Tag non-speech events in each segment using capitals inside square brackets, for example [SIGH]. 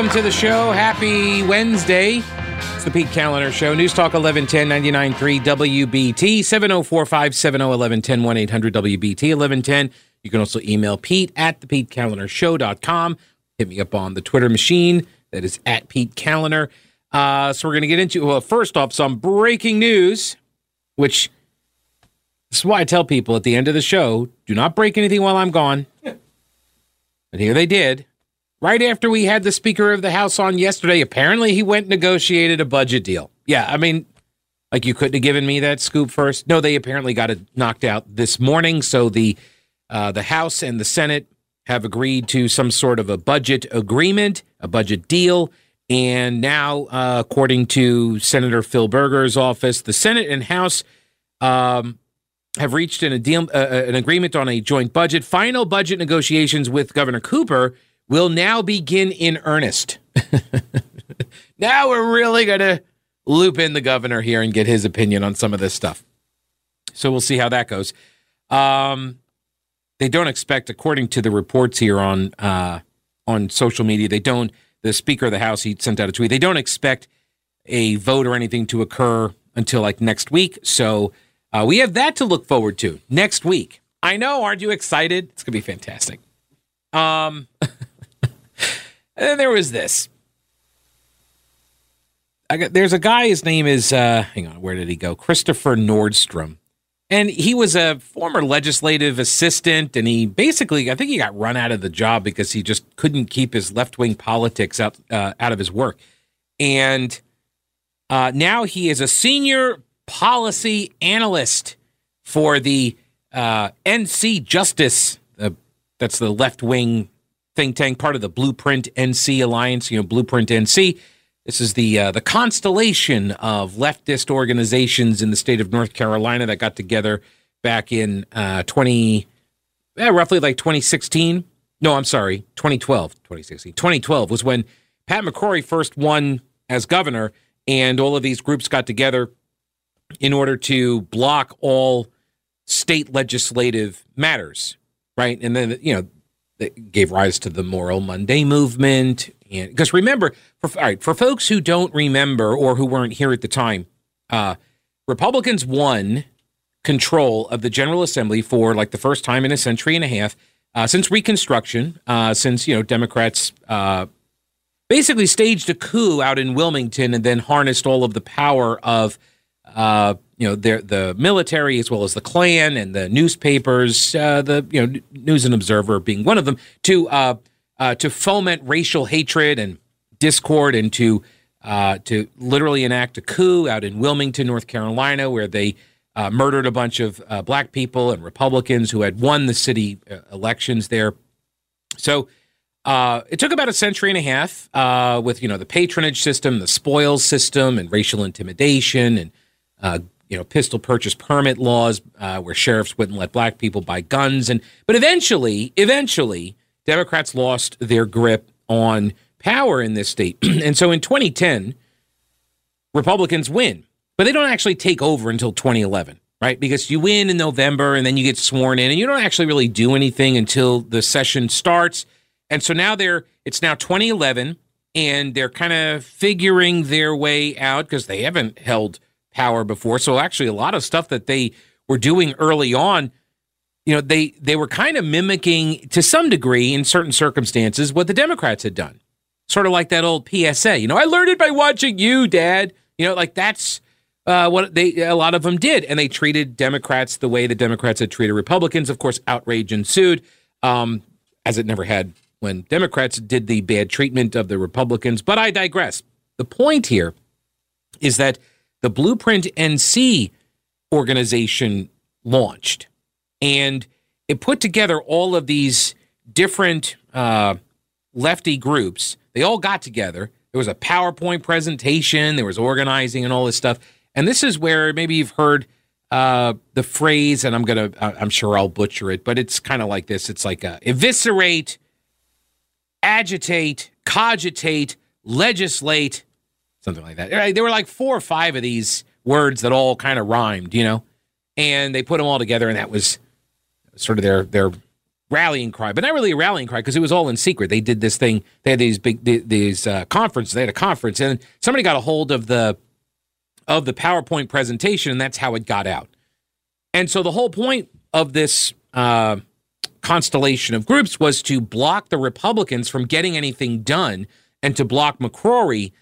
Welcome to the show. Happy Wednesday. It's the Pete Kaliner Show. News Talk 1110 99.3 WBT 704 570 1110 1 800 WBT 1110. You can also email Pete at the PeteKalinershow.com. Hit me up on the Twitter machine. That is at Pete Kaliner. Uh, so we're going to get into, well, first off, some breaking news, which this is why I tell people at the end of the show do not break anything while I'm gone. But here they did. Right after we had the Speaker of the House on yesterday, apparently he went and negotiated a budget deal. Yeah, I mean, like you couldn't have given me that scoop first. No, they apparently got it knocked out this morning. So the uh, the House and the Senate have agreed to some sort of a budget agreement, a budget deal. And now, uh, according to Senator Phil Berger's office, the Senate and House um, have reached an, deal, uh, an agreement on a joint budget. Final budget negotiations with Governor Cooper will now begin in earnest. [LAUGHS] now we're really going to loop in the governor here and get his opinion on some of this stuff. So we'll see how that goes. Um, they don't expect, according to the reports here on uh, on social media, they don't. The Speaker of the House he sent out a tweet. They don't expect a vote or anything to occur until like next week. So uh, we have that to look forward to next week. I know, aren't you excited? It's gonna be fantastic. Um, [LAUGHS] and then there was this. Got there's a guy. His name is uh, hang on. Where did he go? Christopher Nordstrom, and he was a former legislative assistant. And he basically, I think he got run out of the job because he just couldn't keep his left wing politics out uh, out of his work. And uh, now he is a senior policy analyst for the uh, NC Justice. That's the left wing think tank, part of the Blueprint NC Alliance. You know, Blueprint NC. This is the uh, the constellation of leftist organizations in the state of North Carolina that got together back in uh, 20, eh, roughly like 2016. No, I'm sorry, 2012, 2016. 2012 was when Pat McCrory first won as governor, and all of these groups got together in order to block all state legislative matters, right? And then, you know, that gave rise to the Moral Monday movement. And because remember, for, all right, for folks who don't remember or who weren't here at the time, uh, Republicans won control of the General Assembly for like the first time in a century and a half uh, since Reconstruction, uh, since you know Democrats uh, basically staged a coup out in Wilmington and then harnessed all of the power of uh, you know, the military as well as the Klan and the newspapers, uh, the you know News and Observer being one of them, to uh, uh, to foment racial hatred and discord and to uh, to literally enact a coup out in Wilmington, North Carolina, where they uh, murdered a bunch of uh, black people and Republicans who had won the city elections there. So. it took about a century and a half with you know the patronage system, the spoils system, and racial intimidation, and uh, you know, pistol purchase permit laws uh, where sheriffs wouldn't let black people buy guns, and but eventually, eventually, Democrats lost their grip on power in this state, [CLEARS THROAT] and so in 2010, Republicans win, but they don't actually take over until 2011, right? Because you win in November, and then you get sworn in, and you don't actually really do anything until the session starts, and so now they're it's now 2011, and they're kind of figuring their way out because they haven't held power before. So actually, a lot of stuff that they were doing early on, you know, they they were kind of mimicking to some degree in certain circumstances what the Democrats had done. Sort of like that old PSA. You know, I learned it by watching you, Dad. You know, like that's uh, what they a lot of them did, and they treated Democrats the way the Democrats had treated Republicans. Of course, outrage ensued, um, as it never had when Democrats did the bad treatment of the Republicans. But I digress. The point here is that the Blueprint NC organization launched. And it put together all of these different uh, lefty groups. They all got together. There was a PowerPoint presentation, there was organizing and all this stuff. And this is where maybe you've heard uh, the phrase, and I'm gonna, I'm sure I'll butcher it, but it's kind of like this. It's like a, eviscerate, agitate, cogitate, legislate, something like that. There were like four or five of these words that all kind of rhymed, you know, and they put them all together, and that was sort of their their rallying cry, but not really a rallying cry because it was all in secret. They did this thing. They had these big these uh, conferences. They had a conference, and somebody got a hold of the of the PowerPoint presentation, and that's how it got out. And so the whole point of this uh, constellation of groups was to block the Republicans from getting anything done, and to block McCrory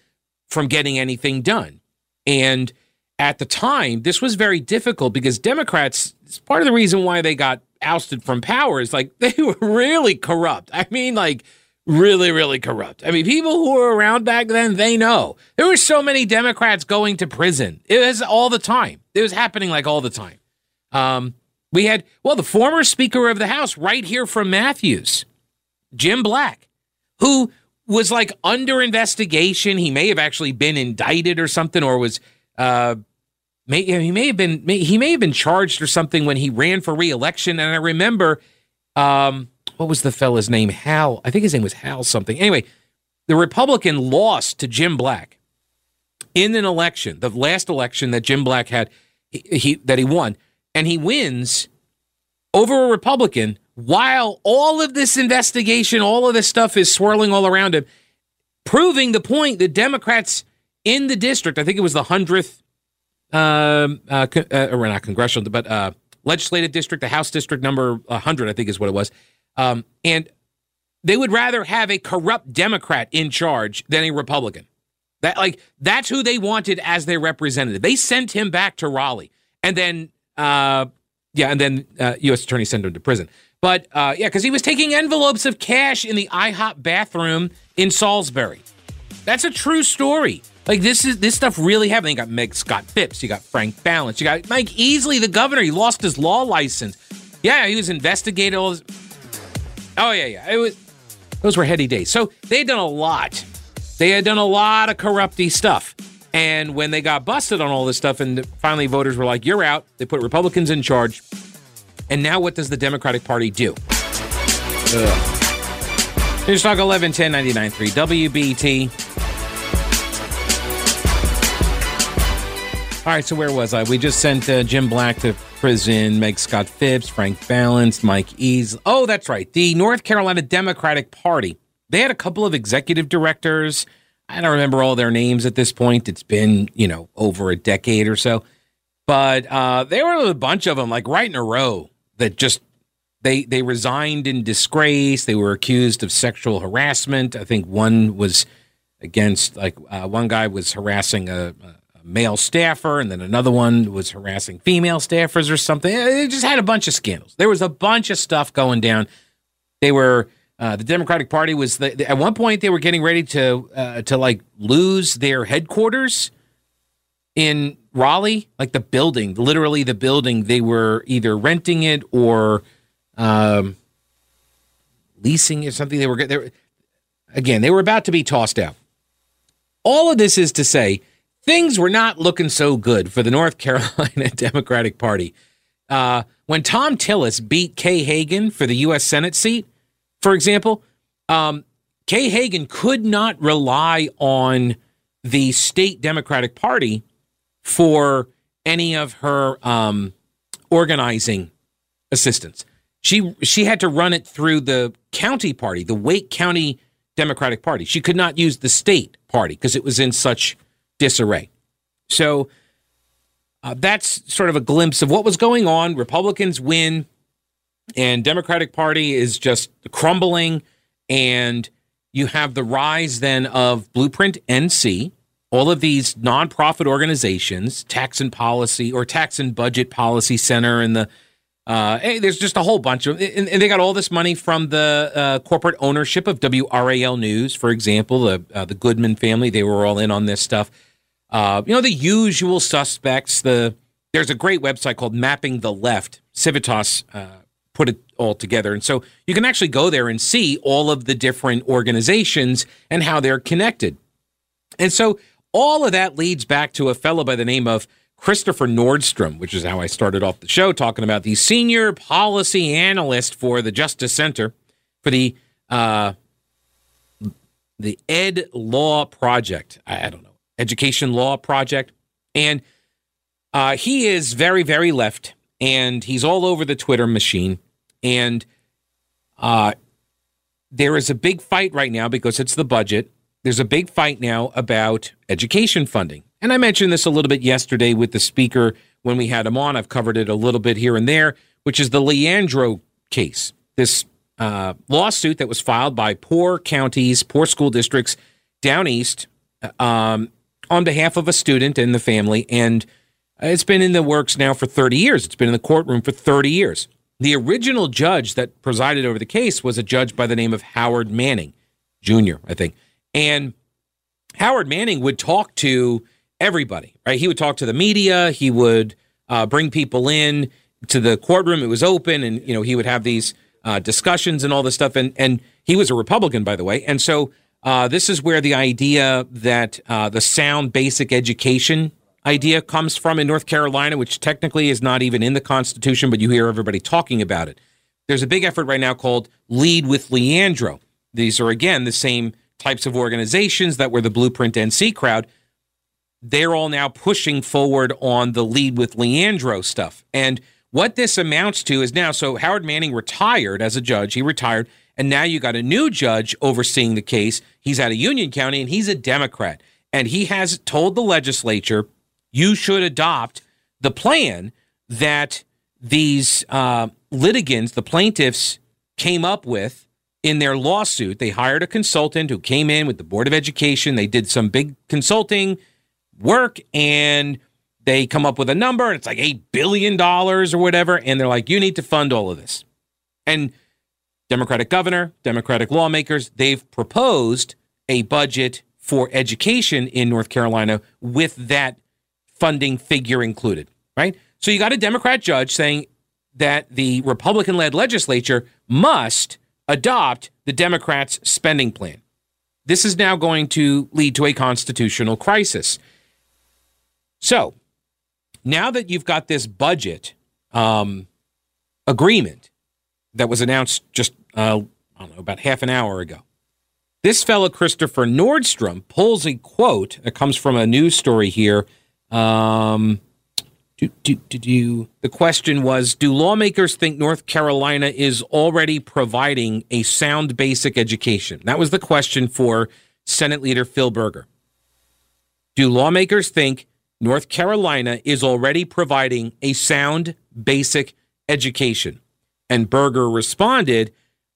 from getting anything done. And at the time, this was very difficult because Democrats. Part of the reason why they got ousted from power is like [LAUGHS] they were really corrupt. I mean, like really, really corrupt. I mean, people who were around back then, they know. There were so many Democrats going to prison. It was all the time. It was happening like all the time. Um, we had, well, the former Speaker of the House right here from Matthews, Jim Black, who was like under investigation. He may have actually been indicted or something, or was uh, May, he may have been may, he may have been charged or something when he ran for reelection. And I remember, um, what was the fella's name? Hal. I think his name was Hal something. Anyway, the Republican lost to Jim Black in an election, the last election that Jim Black had, he, he that he won, and he wins over a Republican while all of this investigation, all of this stuff is swirling all around him, proving the point that Democrats in the district, I think it was the hundredth um, uh, uh, or not congressional, but uh, legislative district, the House district number 100, I think is what it was. Um, and they would rather have a corrupt Democrat in charge than a Republican. That like that's who they wanted as their representative. They sent him back to Raleigh, and then uh, yeah, and then uh, U.S. Attorney sent him to prison. But uh, yeah, because he was taking envelopes of cash in the IHOP bathroom in Salisbury. That's a true story. Like this is this stuff really happened. You got Meg Scott Phipps, you got Frank Ballance, you got Mike Easley, the governor. He lost his law license. Yeah, he was investigated. All this. Oh yeah, yeah. It was those were heady days. So they had done a lot. They had done a lot of corrupty stuff. And when they got busted on all this stuff, and finally voters were like, "You're out," they put Republicans in charge. And now, what does the Democratic Party do? News Talk 11 10 99 3 WBT. All right, so where was I? We just sent uh, Jim Black to prison, Meg Scott Phipps, Frank Ballance, Mike Easley. Oh, that's right. The North Carolina Democratic Party. They had a couple of executive directors. I don't remember all their names at this point. It's been, you know, over a decade or so. But uh, there were a bunch of them, like right in a row, that just they they resigned in disgrace. They were accused of sexual harassment. I think one was against like uh, one guy was harassing a, a male staffer, and then another one was harassing female staffers or something. It just had a bunch of scandals. There was a bunch of stuff going down. They were uh, the Democratic Party was the, at one point they were getting ready to uh, to like lose their headquarters in Raleigh, like the building, literally the building. They were either renting it or um, leasing it, something. They were, they again, they were about to be tossed out. All of this is to say things were not looking so good for the North [LAUGHS] Carolina Democratic Party. Uh, when Thom Tillis beat Kay Hagan for the U.S. Senate seat, for example, um, Kay Hagan could not rely on the state Democratic Party for any of her um, organizing assistance. She she had to run it through the county party, the Wake County Democratic Party. She could not use the state party because it was in such disarray. So uh, that's sort of a glimpse of what was going on. Republicans win, and Democratic Party is just crumbling, and you have the rise then of Blueprint NC, all of these nonprofit organizations, Tax and Policy or Tax and Budget Policy Center, and the uh, hey, there's just a whole bunch of, and, and, they got all this money from the uh, corporate ownership of WRAL News, for example, the uh, the Goodman family. They were all in on this stuff. Uh, you know, the usual suspects. The There's a great website called Mapping the Left. Civitas uh, put it all together. And so you can actually go there and see all of the different organizations and how they're connected. And so all of that leads back to a fellow by the name of Christopher Nordstrom, which is how I started off the show talking about the senior policy analyst for the Justice Center for the uh, the Ed Law Project. I, I don't know education law project. And uh, he is very, very left, and he's all over the Twitter machine. And Uh, there is a big fight right now because it's the budget. There's a big fight now about education funding. And I mentioned this a little bit yesterday with the speaker when we had him on. I've covered it a little bit here and there, which is the Leandro case. This uh, lawsuit that was filed by poor counties, poor school districts down east um, on behalf of a student and the family. And it's been in the works now for 30 years. It's been in the courtroom for 30 years. The original judge that presided over the case was a judge by the name of Howard Manning Jr., I think. And Howard Manning would talk to everybody, right? He would talk to the media. He would uh, bring people in to the courtroom. It was open, and you know he would have these uh, discussions and all this stuff. And and he was a Republican, by the way. And so uh, this is where the idea that uh, the sound basic education idea comes from in North Carolina, which technically is not even in the Constitution, but you hear everybody talking about it. There's a big effort right now called Lead with Leandro. These are again the same types of organizations that were the Blueprint NC crowd. They're all now pushing forward on the Lead with Leandro stuff. And what this amounts to is now so Howard Manning retired as a judge. He retired. And now you got a new judge overseeing the case. He's out of Union County and he's a Democrat. And he has told the legislature, you should adopt the plan that these uh, litigants, the plaintiffs, came up with in their lawsuit. They hired a consultant who came in with the Board of Education. They did some big consulting work and they come up with a number and it's like $8 billion or whatever. And they're like, you need to fund all of this. And Democratic governor, Democratic lawmakers, they've proposed a budget for education in North Carolina with that funding figure included, right? So you got a Democrat judge saying that the Republican led legislature must adopt the Democrats' spending plan. This is now going to lead to a constitutional crisis. So now that you've got this budget um, agreement that was announced just, uh, I don't know, about half an hour ago, this fellow, Christopher Nordstrom, pulls a quote that comes from a news story here. Um, do, do, do, do. The question was Do lawmakers think North Carolina is already providing a sound basic education? That was the question for Senate Leader Phil Berger. Do lawmakers think North Carolina is already providing a sound basic education. And Berger responded,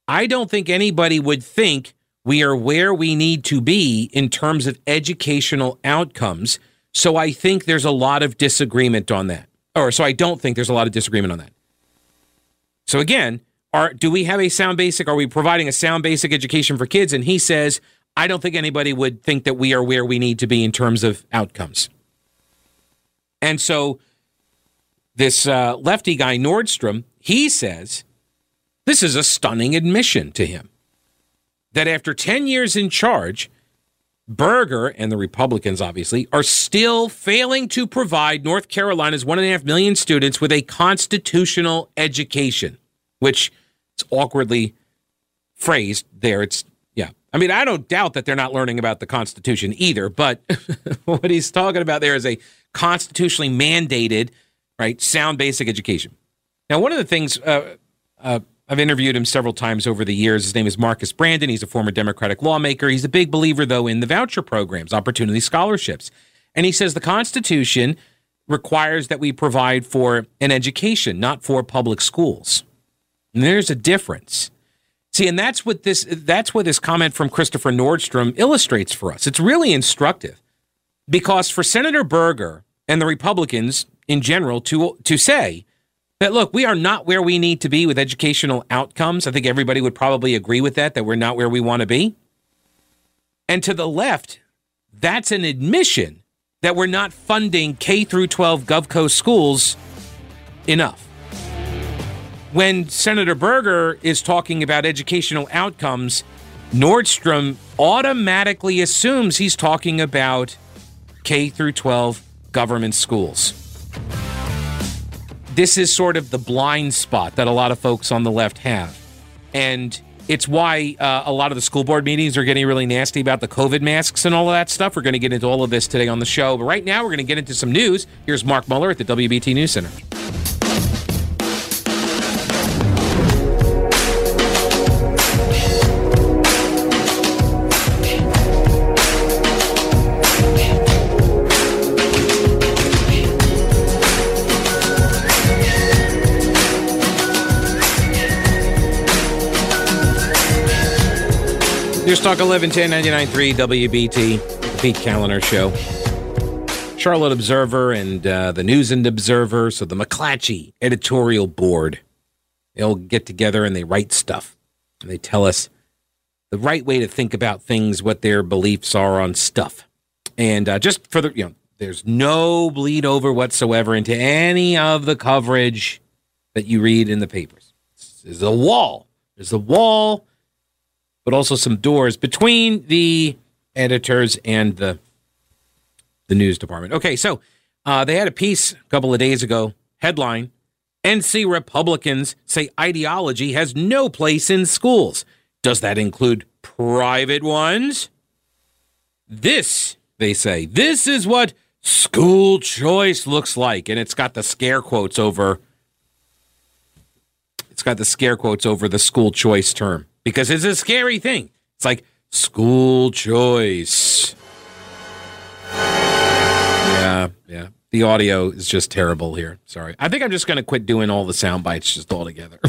I don't think anybody would think we are where we need to be in terms of educational outcomes. So I think there's a lot of disagreement on that. Or so I don't think there's a lot of disagreement on that. So again, are do we have a sound basic? Are we providing a sound basic education for kids? And he says, I don't think anybody would think that we are where we need to be in terms of outcomes. And so this uh, lefty guy, Nordstrom, he says this is a stunning admission to him that after 10 years in charge, Berger and the Republicans, obviously, are still failing to provide North Carolina's one and a half million students with a constitutional education, which is awkwardly phrased there. It's, yeah. I mean, I don't doubt that they're not learning about the Constitution either, but [LAUGHS] what he's talking about there is a constitutionally mandated, right, sound basic education. Now, one of the things uh, uh, I've interviewed him several times over the years. His name is Marcus Brandon. He's a former Democratic lawmaker. He's a big believer, though, in the voucher programs, opportunity scholarships. And he says the Constitution requires that we provide for an education, not for public schools. And there's a difference. See, and that's what this that's what this comment from Christopher Nordstrom illustrates for us. It's really instructive. Because for Senator Berger and the Republicans in general to to say that look, we are not where we need to be with educational outcomes. I think everybody would probably agree with that that we're not where we want to be. And to the left, that's an admission that we're not funding K through 12 GovCo schools enough. When Senator Berger is talking about educational outcomes, Nordstrom automatically assumes he's talking about K through 12 government schools. This is sort of the blind spot that a lot of folks on the left have. And it's why uh, a lot of the school board meetings are getting really nasty about the COVID masks and all of that stuff. We're going to get into all of this today on the show. But right now, we're going to get into some news. Here's Mark Muller at the WBT News Center. News Talk 1110 99.3 WBT, Pete Kaliner Show. Charlotte Observer and uh, the News and Observer, so the McClatchy editorial board, they'll get together and they write stuff. And they tell us the right way to think about things, what their beliefs are on stuff. And uh, just for the, you know, there's no bleed over whatsoever into any of the coverage that you read in the papers. There's a wall. There's a wall but also some doors between the editors and the the news department. Okay, so uh, they had a piece a couple of days ago. Headline: NC Republicans say ideology has no place in schools. Does that include private ones? This, they say, this is what school choice looks like, and it's got the scare quotes over. It's got the scare quotes over the school choice term because it's a scary thing. It's like school choice. Yeah, yeah. The audio is just terrible here. Sorry. I think I'm just going to quit doing all the sound bites just altogether.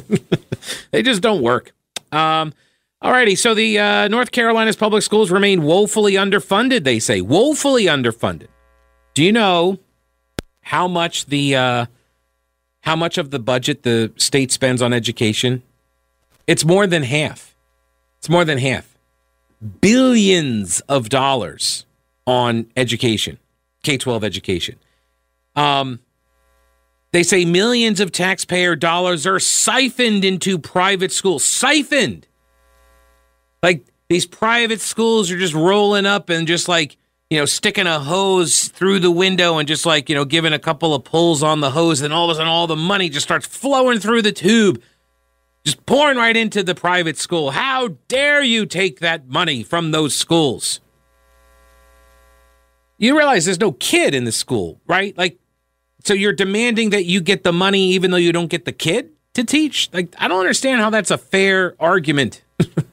[LAUGHS] they just don't work. Um, Alrighty, so the uh, North Carolina's public schools remain woefully underfunded. They say woefully underfunded. Do you know how much the uh, how much of the budget the state spends on education? It's more than half. It's more than half. Billions of dollars on education, K 12 education. Um, they say millions of taxpayer dollars are siphoned into private schools. Siphoned. Like these private schools are just rolling up and just like, you know, sticking a hose through the window and just like, you know, giving a couple of pulls on the hose. And all of a sudden, all the money just starts flowing through the tube just pouring right into the private school. How dare you take that money from those schools? You realize there's no kid in the school, right? Like, so you're demanding that you get the money even though you don't get the kid to teach? Like, I don't understand how that's a fair argument.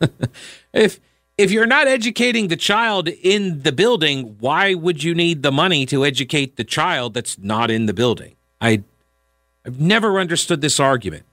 [LAUGHS] if if you're not educating the child in the building, why would you need the money to educate the child that's not in the building? I I've never understood this argument.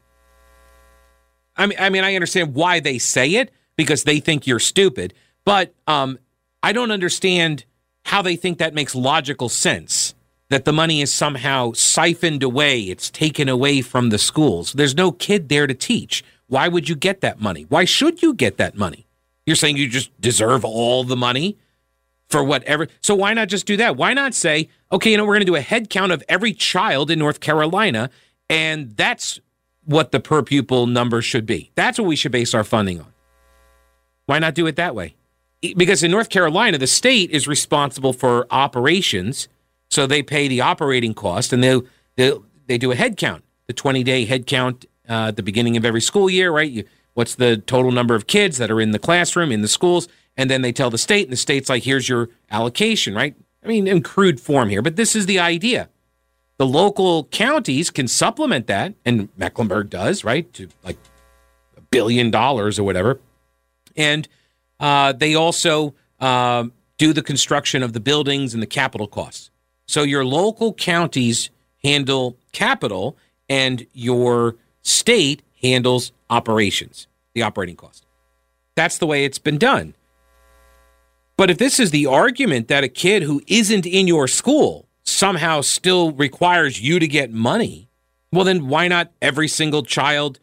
I mean, I mean, I understand why they say it because they think you're stupid, but um, I don't understand how they think that makes logical sense. That the money is somehow siphoned away, it's taken away from the schools. There's no kid there to teach. Why would you get that money? Why should you get that money? You're saying you just deserve all the money for whatever. So why not just do that? Why not say, okay, you know, we're going to do a head count of every child in North Carolina, and that's what the per pupil number should be. That's what we should base our funding on. Why not do it that way? Because in North Carolina, the state is responsible for operations, so they pay the operating cost, and they they they do a head count, the twenty day head count uh, at the beginning of every school year, right? You, what's the total number of kids that are in the classroom in the schools, and then they tell the state, and the state's like, here's your allocation, right? I mean, in crude form here, but this is the idea the local counties can supplement that, and Mecklenburg does, right? To like a billion dollars or whatever. And uh, they also uh, do the construction of the buildings and the capital costs. So your local counties handle capital, and your state handles operations, the operating cost. That's the way it's been done. But if this is the argument that a kid who isn't in your school somehow still requires you to get money, well, then why not every single child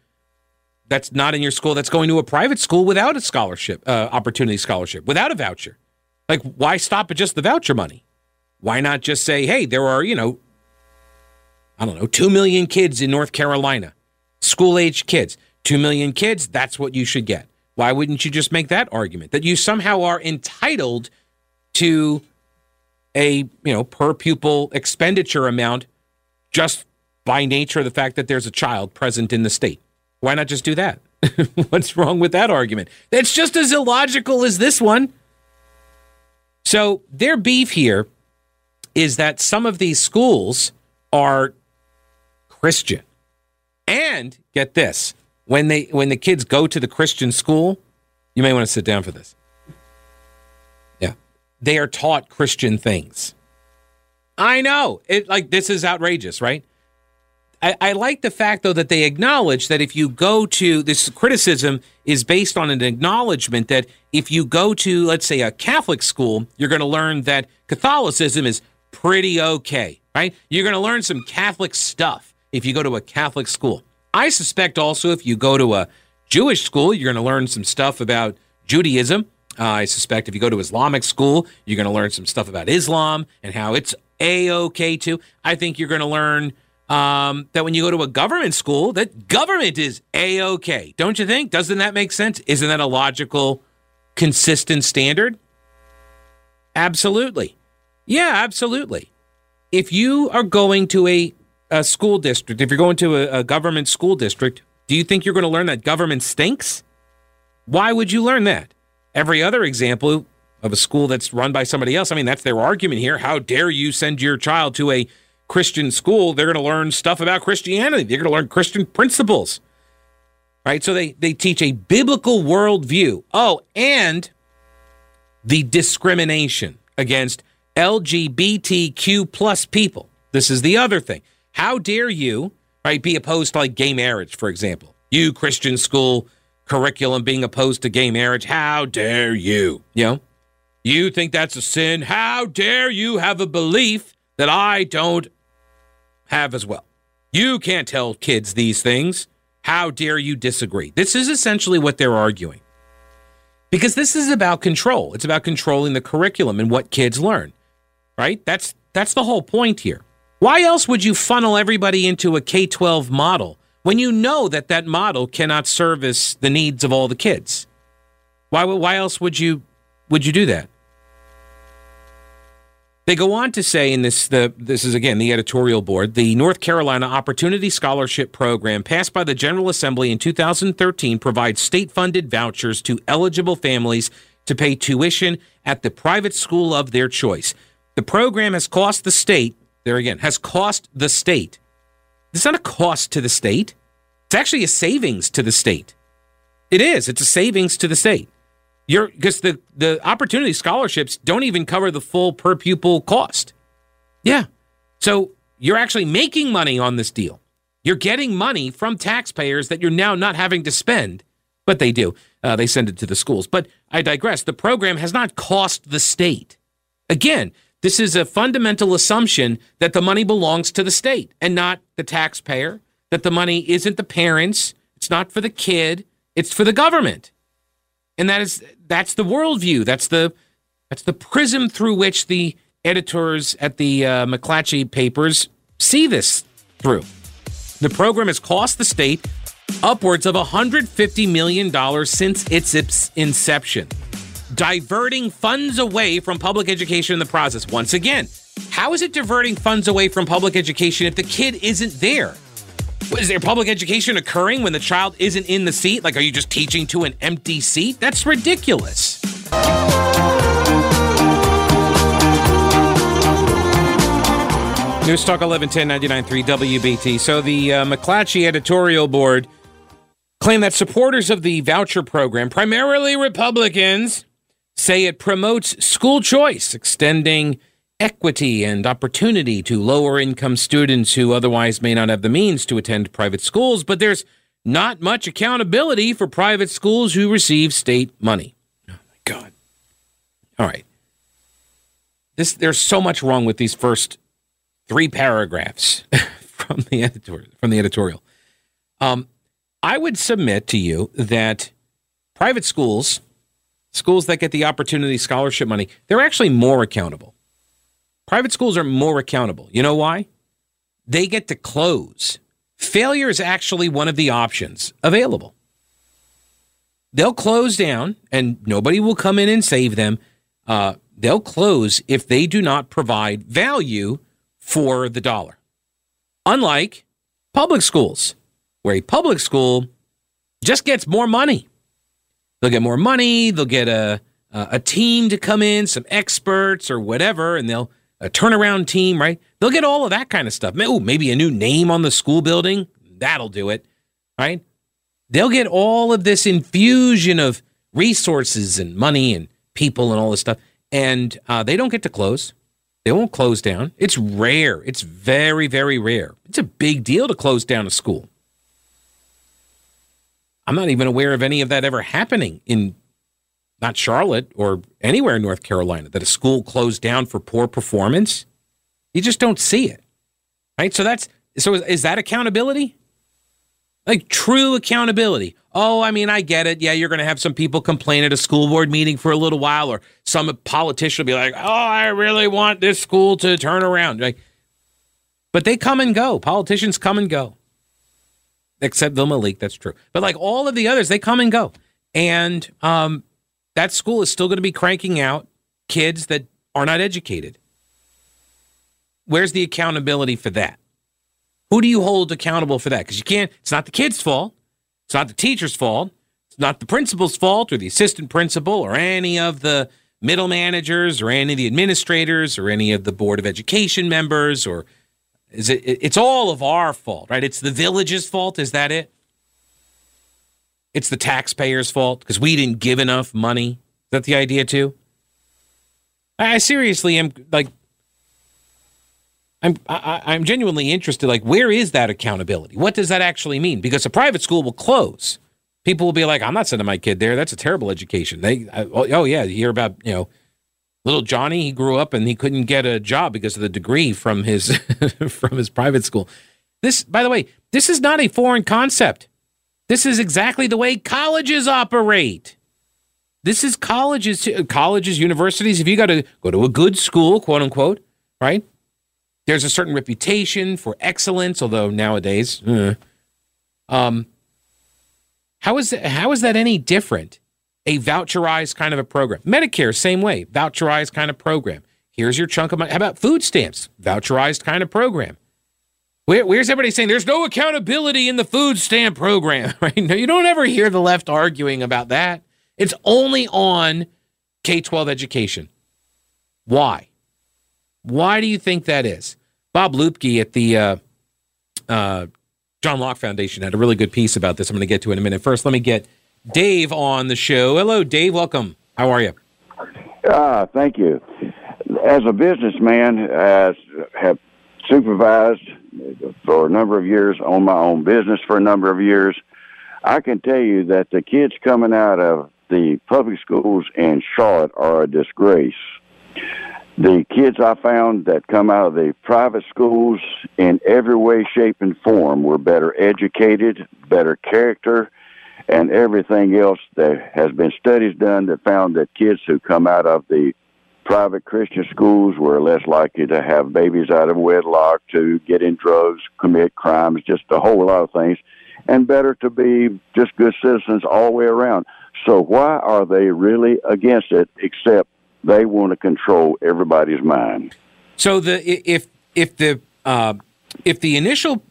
that's not in your school that's going to a private school without a scholarship, uh, opportunity scholarship, without a voucher? Like, why stop at just the voucher money? Why not just say, hey, there are, you know, I don't know, 2 million kids in North Carolina, school age kids, 2 million kids, that's what you should get. Why wouldn't you just make that argument that you somehow are entitled to a you know per pupil expenditure amount just by nature of the fact that there's a child present in the state. Why not just do that? [LAUGHS] What's wrong with that argument? That's just as illogical as this one. So their beef here is that some of these schools are Christian. And get this, when they when the kids go to the Christian school, you may want to sit down for this they are taught Christian things. I know. It like this is outrageous, right? I, I like the fact, though, that they acknowledge that if you go to this criticism is based on an acknowledgement that if you go to, let's say, a Catholic school, you're going to learn that Catholicism is pretty okay, right? You're going to learn some Catholic stuff if you go to a Catholic school. I suspect also if you go to a Jewish school, you're going to learn some stuff about Judaism. Uh, I suspect if you go to Islamic school, you're going to learn some stuff about Islam and how it's a okay too. I think you're going to learn um, that when you go to a government school, that government is a okay. Don't you think? Doesn't that make sense? Isn't that a logical, consistent standard? Absolutely. Yeah, absolutely. If you are going to a, a school district, if you're going to a, a government school district, do you think you're going to learn that government stinks? Why would you learn that? Every other example of a school that's run by somebody else, I mean, that's their argument here. How dare you send your child to a Christian school? They're going to learn stuff about Christianity. They're going to learn Christian principles. Right? So they, they teach a biblical worldview. Oh, and the discrimination against LGBTQ plus people. This is the other thing. How dare you, right, be opposed to like gay marriage, for example? You Christian school curriculum being opposed to gay marriage. How dare you? You know, you think that's a sin. How dare you have a belief that I don't have as well? You can't tell kids these things. How dare you disagree? This is essentially what they're arguing. Because this is about control. It's about controlling the curriculum and what kids learn. Right? That's that's the whole point here. Why else would you funnel everybody into a K-12 model when you know that that model cannot service the needs of all the kids? Why why else would you would you do that? They go on to say in this the this is again the editorial board, the North Carolina Opportunity Scholarship Program passed by the General Assembly in 2013 provides state-funded vouchers to eligible families to pay tuition at the private school of their choice. The program has cost the state, there again, has cost the state. It's not a cost to the state. It's actually a savings to the state. It is. It's a savings to the state. You're because the the opportunity scholarships don't even cover the full per pupil cost. Yeah. So you're actually making money on this deal. You're getting money from taxpayers that you're now not having to spend, but they do. Uh, they send it to the schools. But I digress. The program has not cost the state. Again, this is a fundamental assumption that the money belongs to the state and not the taxpayer, that the money isn't the parents, it's not for the kid, it's for the government. And that is that's the worldview. That's the that's the prism through which the editors at the uh, McClatchy papers see this through. The program has cost the state upwards of $150 million since its inception, diverting funds away from public education in the process. Once again, how is it diverting funds away from public education if the kid isn't there? Is there public education occurring when the child isn't in the seat? Like, are you just teaching to an empty seat? That's ridiculous. News Talk 1110 99.3 WBT. So the uh, McClatchy editorial board claim that supporters of the voucher program, primarily Republicans, say it promotes school choice, extending equity and opportunity to lower income students who otherwise may not have the means to attend private schools, but there's not much accountability for private schools who receive state money. Oh my God. All right. This there's so much wrong with these first three paragraphs [LAUGHS] from the editorial from the editorial. Um, I would submit to you that private schools, schools that get the opportunity scholarship money, they're actually more accountable. Private schools are more accountable. You know why? They get to close. Failure is actually one of the options available. They'll close down and nobody will come in and save them. Uh, they'll close if they do not provide value for the dollar. Unlike public schools, where a public school just gets more money. They'll get more money, they'll get a, a team to come in, some experts or whatever, and they'll a turnaround team, right? They'll get all of that kind of stuff. Ooh, maybe a new name on the school building. That'll do it, right? They'll get all of this infusion of resources and money and people and all this stuff. And uh, they don't get to close. They won't close down. It's rare. It's very, very rare. It's a big deal to close down a school. I'm not even aware of any of that ever happening in not Charlotte or anywhere in North Carolina that a school closed down for poor performance. You just don't see it. Right? So that's so is, is that accountability? Like true accountability. Oh, I mean, I get it. Yeah, you're going to have some people complain at a school board meeting for a little while, or some politician will be like, "Oh, I really want this school to turn around." Like, but they come and go. Politicians come and go, except Bill Malik. That's true. But like all of the others, they come and go, and um, that school is still going to be cranking out kids that are not educated. Where's the accountability for that? Who do you hold accountable for that? Because you can't, it's not the kid's fault. It's not the teacher's fault. It's not the principal's fault or the assistant principal or any of the middle managers or any of the administrators or any of the board of education members or is it it's all of our fault, right? It's the village's fault, is that it? It's the taxpayers' fault because we didn't give enough money. Is that the idea too? I seriously am like I'm I, I'm genuinely interested. Like, where is that accountability? What does that actually mean? Because a private school will close. People will be like, "I'm not sending my kid there. That's a terrible education." They, I, oh, oh yeah, you hear about you know, little Johnny. He grew up and he couldn't get a job because of the degree from his [LAUGHS] from his private school. This, by the way, this is not a foreign concept. This is exactly the way colleges operate. This is colleges, colleges, universities. If you got to go to a good school, quote unquote, right? There's a certain reputation for excellence, although nowadays, uh, um, how is how is that any different? A voucherized kind of a program. Medicare, same way, voucherized kind of program. Here's your chunk of money. How about food stamps? Voucherized kind of program. Where, where's everybody saying there's no accountability in the food stamp program? [LAUGHS] Right? No, you don't ever hear the left arguing about that. It's only on K 12 education. Why? Why do you think that is? Bob Luebke at the uh, uh, John Locke Foundation had a really good piece about this. I'm going to get to in a minute. First, let me get Dave on the show. Hello, Dave. Welcome. How are you? Uh, thank you. As a businessman, as have supervised for a number of years, own my own business for a number of years, I can tell you that the kids coming out of the public schools in Charlotte are a disgrace the kids I found that come out of the private schools in every way, shape, and form were better educated, better character, and everything else. There has been studies done that found that kids who come out of the private Christian schools were less likely to have babies out of wedlock, to get in drugs, commit crimes, just a whole lot of things, and better to be just good citizens all the way around. So why are they really against it except they want to control everybody's mind. So the if if the uh, if the initial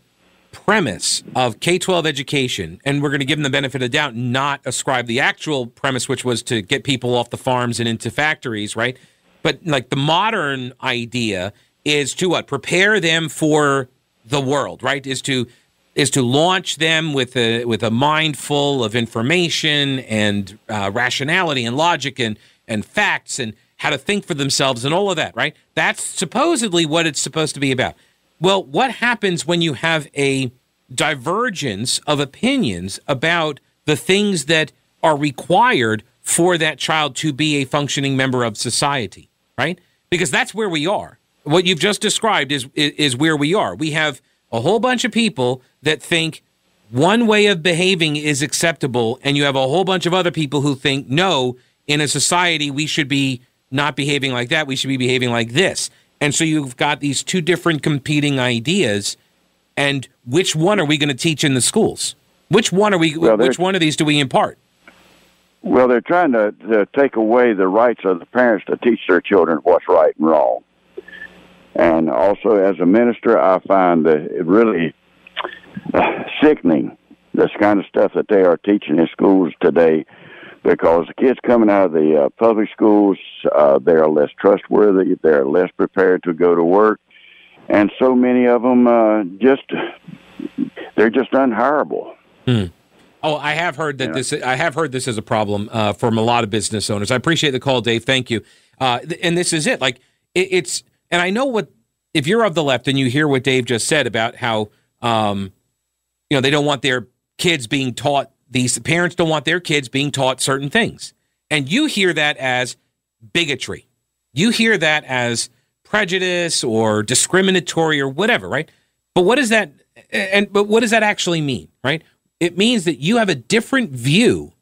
premise of K twelve education, and we're going to give them the benefit of the doubt, not ascribe the actual premise, which was to get people off the farms and into factories, right? But like the modern idea is to what prepare them for the world, right? Is to is to launch them with a with a mind full of information and uh, rationality and logic and and facts and how to think for themselves and all of that, right? That's supposedly what it's supposed to be about. Well, what happens when you have a divergence of opinions about the things that are required for that child to be a functioning member of society, right? Because that's where we are. What you've just described is is where we are. We have a whole bunch of people that think one way of behaving is acceptable and you have a whole bunch of other people who think no, in a society we should be not behaving like that. We should be behaving like this. And so you've got these two different competing ideas. And which one are we going to teach in the schools? Which one are we? Well, which one of these do we impart? Well, they're trying to, to take away the rights of the parents to teach their children what's right and wrong. And also, as a minister, I find that it really uh, sickening this kind of stuff that they are teaching in schools today because the kids coming out of the uh, public schools, uh, they are less trustworthy, they're less prepared to go to work, and so many of them uh, just they're just unhireable. Hmm. Oh, I have heard that yeah. this. I have heard this as a problem uh, from a lot of business owners. I appreciate the call, Dave. Thank you. Uh, and this is it. Like it, it's And I know what if you're of the left and you hear what Dave just said about how um, you know they don't want their kids being taught these parents don't want their kids being taught certain things, and you hear that as bigotry, you hear that as prejudice or discriminatory or whatever, right? But what does that and but what does that actually mean, right? It means that you have a different view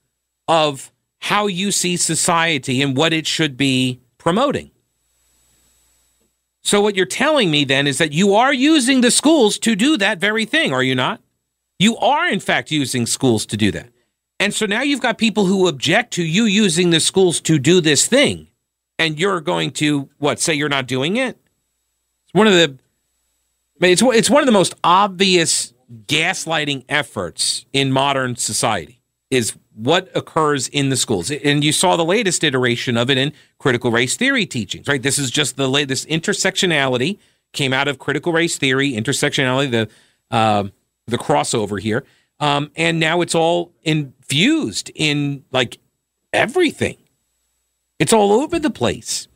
of how you see society and what it should be promoting. So, what you're telling me then is that you are using the schools to do that very thing, are you not? You are, in fact, using schools to do that. And so now you've got people who object to you using the schools to do this thing. And you're going to, what, say you're not doing it? It's one of the, it's, it's one of the most obvious gaslighting efforts in modern society is what occurs in the schools. And you saw the latest iteration of it in critical race theory teachings, right? This is just the latest intersectionality came out of critical race theory, intersectionality, the uh, the crossover here, um, and now it's all infused in like everything. It's all over the place.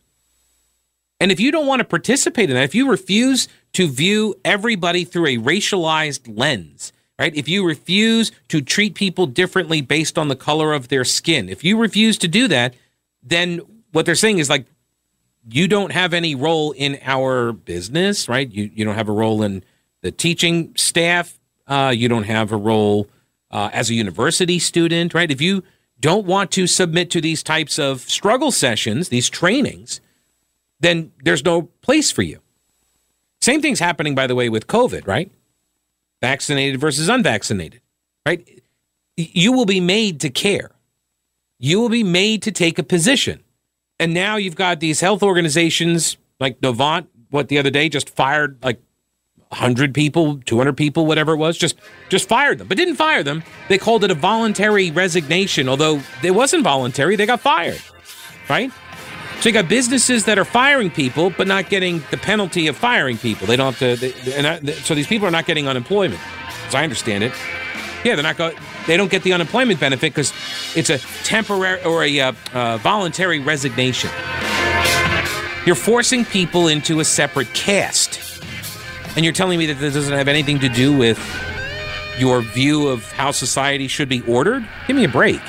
And if you don't want to participate in that, if you refuse to view everybody through a racialized lens, right? If you refuse to treat people differently based on the color of their skin, if you refuse to do that, then what they're saying is like, you don't have any role in our business, right? You, you don't have a role in the teaching staff. Uh, you don't have a role uh, as a university student, right? If you don't want to submit to these types of struggle sessions, these trainings, then there's no place for you. Same thing's happening, by the way, with COVID, right? vaccinated versus unvaccinated, right? You will be made to care. You will be made to take a position. And now you've got these health organizations like Novant, what the other day just fired like 100 people, 200 people, whatever it was, just just fired them. But didn't fire them. They called it a voluntary resignation, although it wasn't voluntary, they got fired. Right? So you got businesses that are firing people, but not getting the penalty of firing people. They don't have to. They, and I, so these people are not getting unemployment, as I understand it. Yeah, they're not. Go, they don't get the unemployment benefit because it's a temporary or a uh, uh, voluntary resignation. You're forcing people into a separate caste, and you're telling me that this doesn't have anything to do with your view of how society should be ordered. Give me a break.